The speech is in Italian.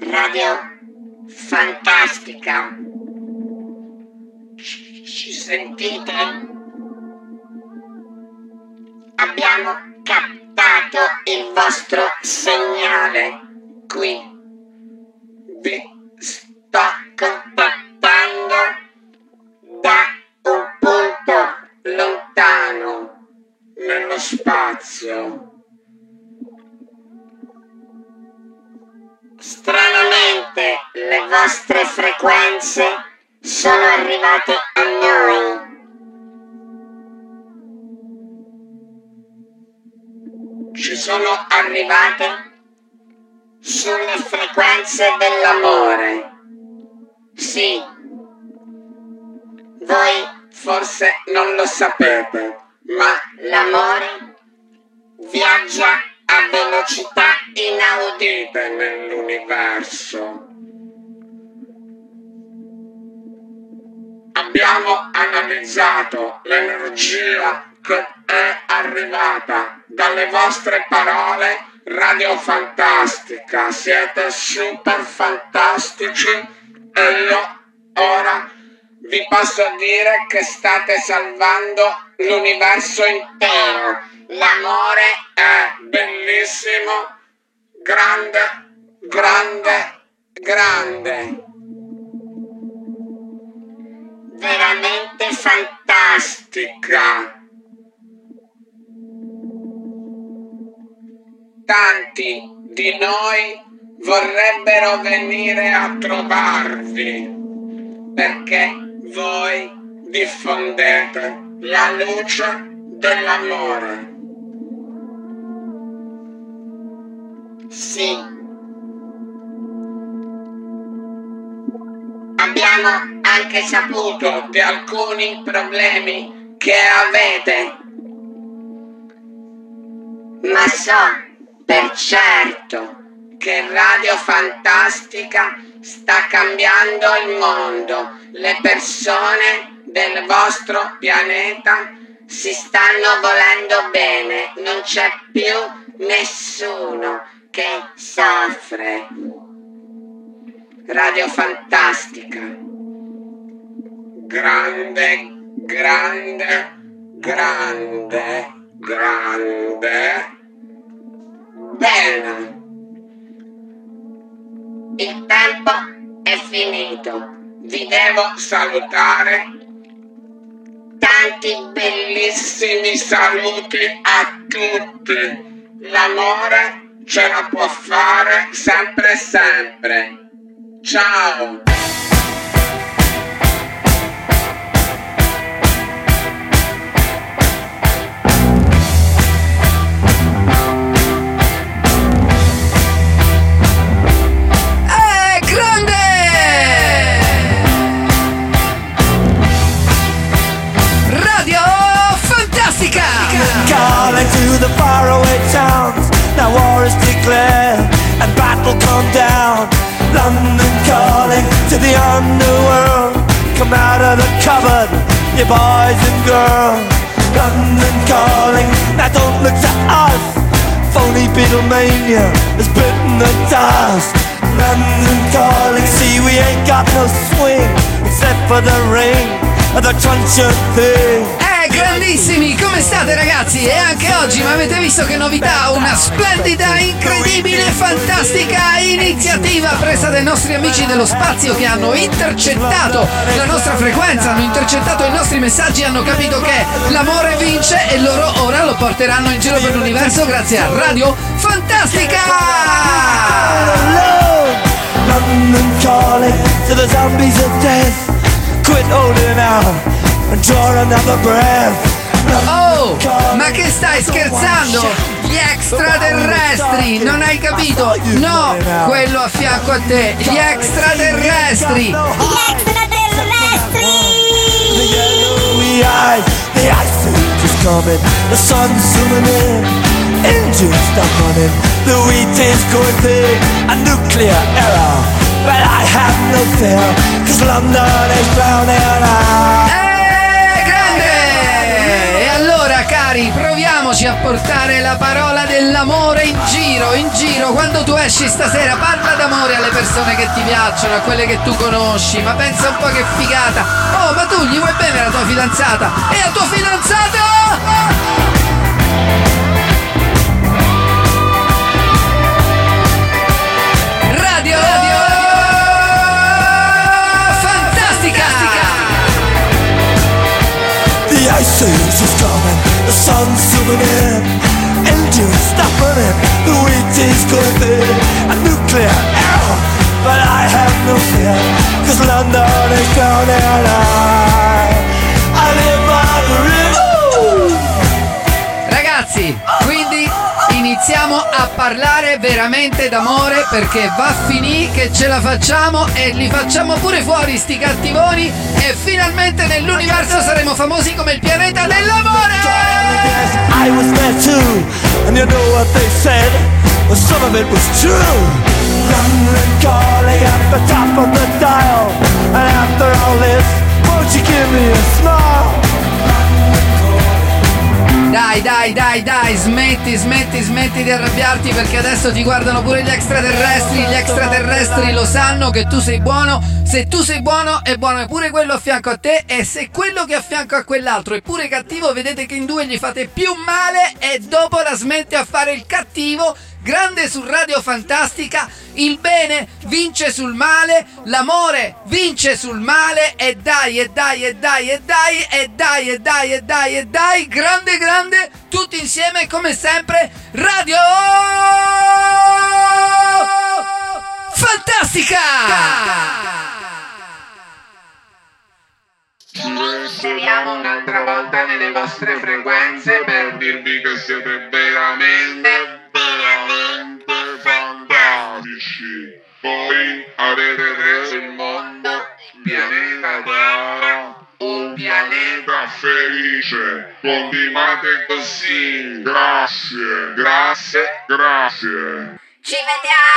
Radio Fantastica. Ci sentite? Abbiamo captato il vostro segnale qui. Vi sto contattando da un punto lontano nello spazio. Stranamente le vostre frequenze sono arrivate a noi. Ci sono arrivate sulle frequenze dell'amore. Sì. Voi forse non lo sapete, ma l'amore viaggia a velocità inaudite nell'universo. Abbiamo analizzato l'energia che è arrivata dalle vostre parole Radio Fantastica. Siete super fantastici e io ora vi posso dire che state salvando l'universo intero. L'amore è bellissimo, grande, grande, grande. Veramente fantastica. Tanti di noi vorrebbero venire a trovarvi perché voi diffondete la luce dell'amore. Sì. Abbiamo anche saputo di alcuni problemi che avete. Ma so per certo che Radio Fantastica sta cambiando il mondo. Le persone del vostro pianeta si stanno volendo bene. Non c'è più nessuno che soffre. Radio Fantastica. Grande, grande, grande, grande. Bene. Il tempo è finito. Vi devo salutare. Tanti bellissimi saluti a tutti. L'amore ce la può fare sempre sempre. Ciao! Declared and battle come down. London calling to the underworld. Come out of the cupboard, you boys and girls. London calling, now don't look to us. Phony Beatlemania has bitten the dust. London calling, see we ain't got no swing except for the ring of the truncheon thing. Come state ragazzi? E anche oggi, ma avete visto che novità? Una splendida, incredibile, fantastica iniziativa presa dai nostri amici dello spazio che hanno intercettato la nostra frequenza, hanno intercettato i nostri messaggi, hanno capito che l'amore vince e loro ora lo porteranno in giro per l'universo grazie a Radio Fantastica! London Oh, ma che stai scherzando? Gli extraterrestri, non hai capito? No, quello a fianco a te, gli extraterrestri. The yellowy eyes, the ice age is coming. The sun's zooming in, engines stop running. The wheat is going thick, a nuclear error. But I have no fear, cause London is drowning out. Proviamoci a portare la parola dell'amore in giro, in giro. Quando tu esci stasera, parla d'amore alle persone che ti piacciono, a quelle che tu conosci, ma pensa un po' che figata. Oh, ma tu gli vuoi bene alla tua fidanzata? E al tuo fidanzato? Radio, Radio is coming, the sun's in, engines stopping it, the wheat is clipping, a nuclear error, but I have no fear, cause London is drowning, I, iniziamo a parlare veramente d'amore perché va a finire che ce la facciamo e li facciamo pure fuori sti cattivoni e finalmente nell'universo saremo famosi come il pianeta dell'amore! I was there too, and you know what they said? Well, some of it was true. London calling at the top of the dial, and after all this, won't you give me a smile? Dai, dai, dai, dai, smetti, smetti, smetti di arrabbiarti perché adesso ti guardano pure gli extraterrestri. Gli extraterrestri lo sanno che tu sei buono. Se tu sei buono, è buono pure quello a fianco a te. E se quello che è a fianco a quell'altro è pure cattivo, vedete che in due gli fate più male e dopo la smette a fare il cattivo. Grande su Radio Fantastica, il bene vince sul male, l'amore vince sul male e dai e dai e dai e dai e dai e dai e dai e dai, grande grande, tutti insieme come sempre, Radio Fantastica! Inseriamo un'altra volta nelle vostre frequenze per dirvi che siete veramente, veramente fantastici. Voi avete reso il mondo un pianeta d'oro, un pianeta felice. Continuate così. Grazie, grazie, grazie. Ci vediamo.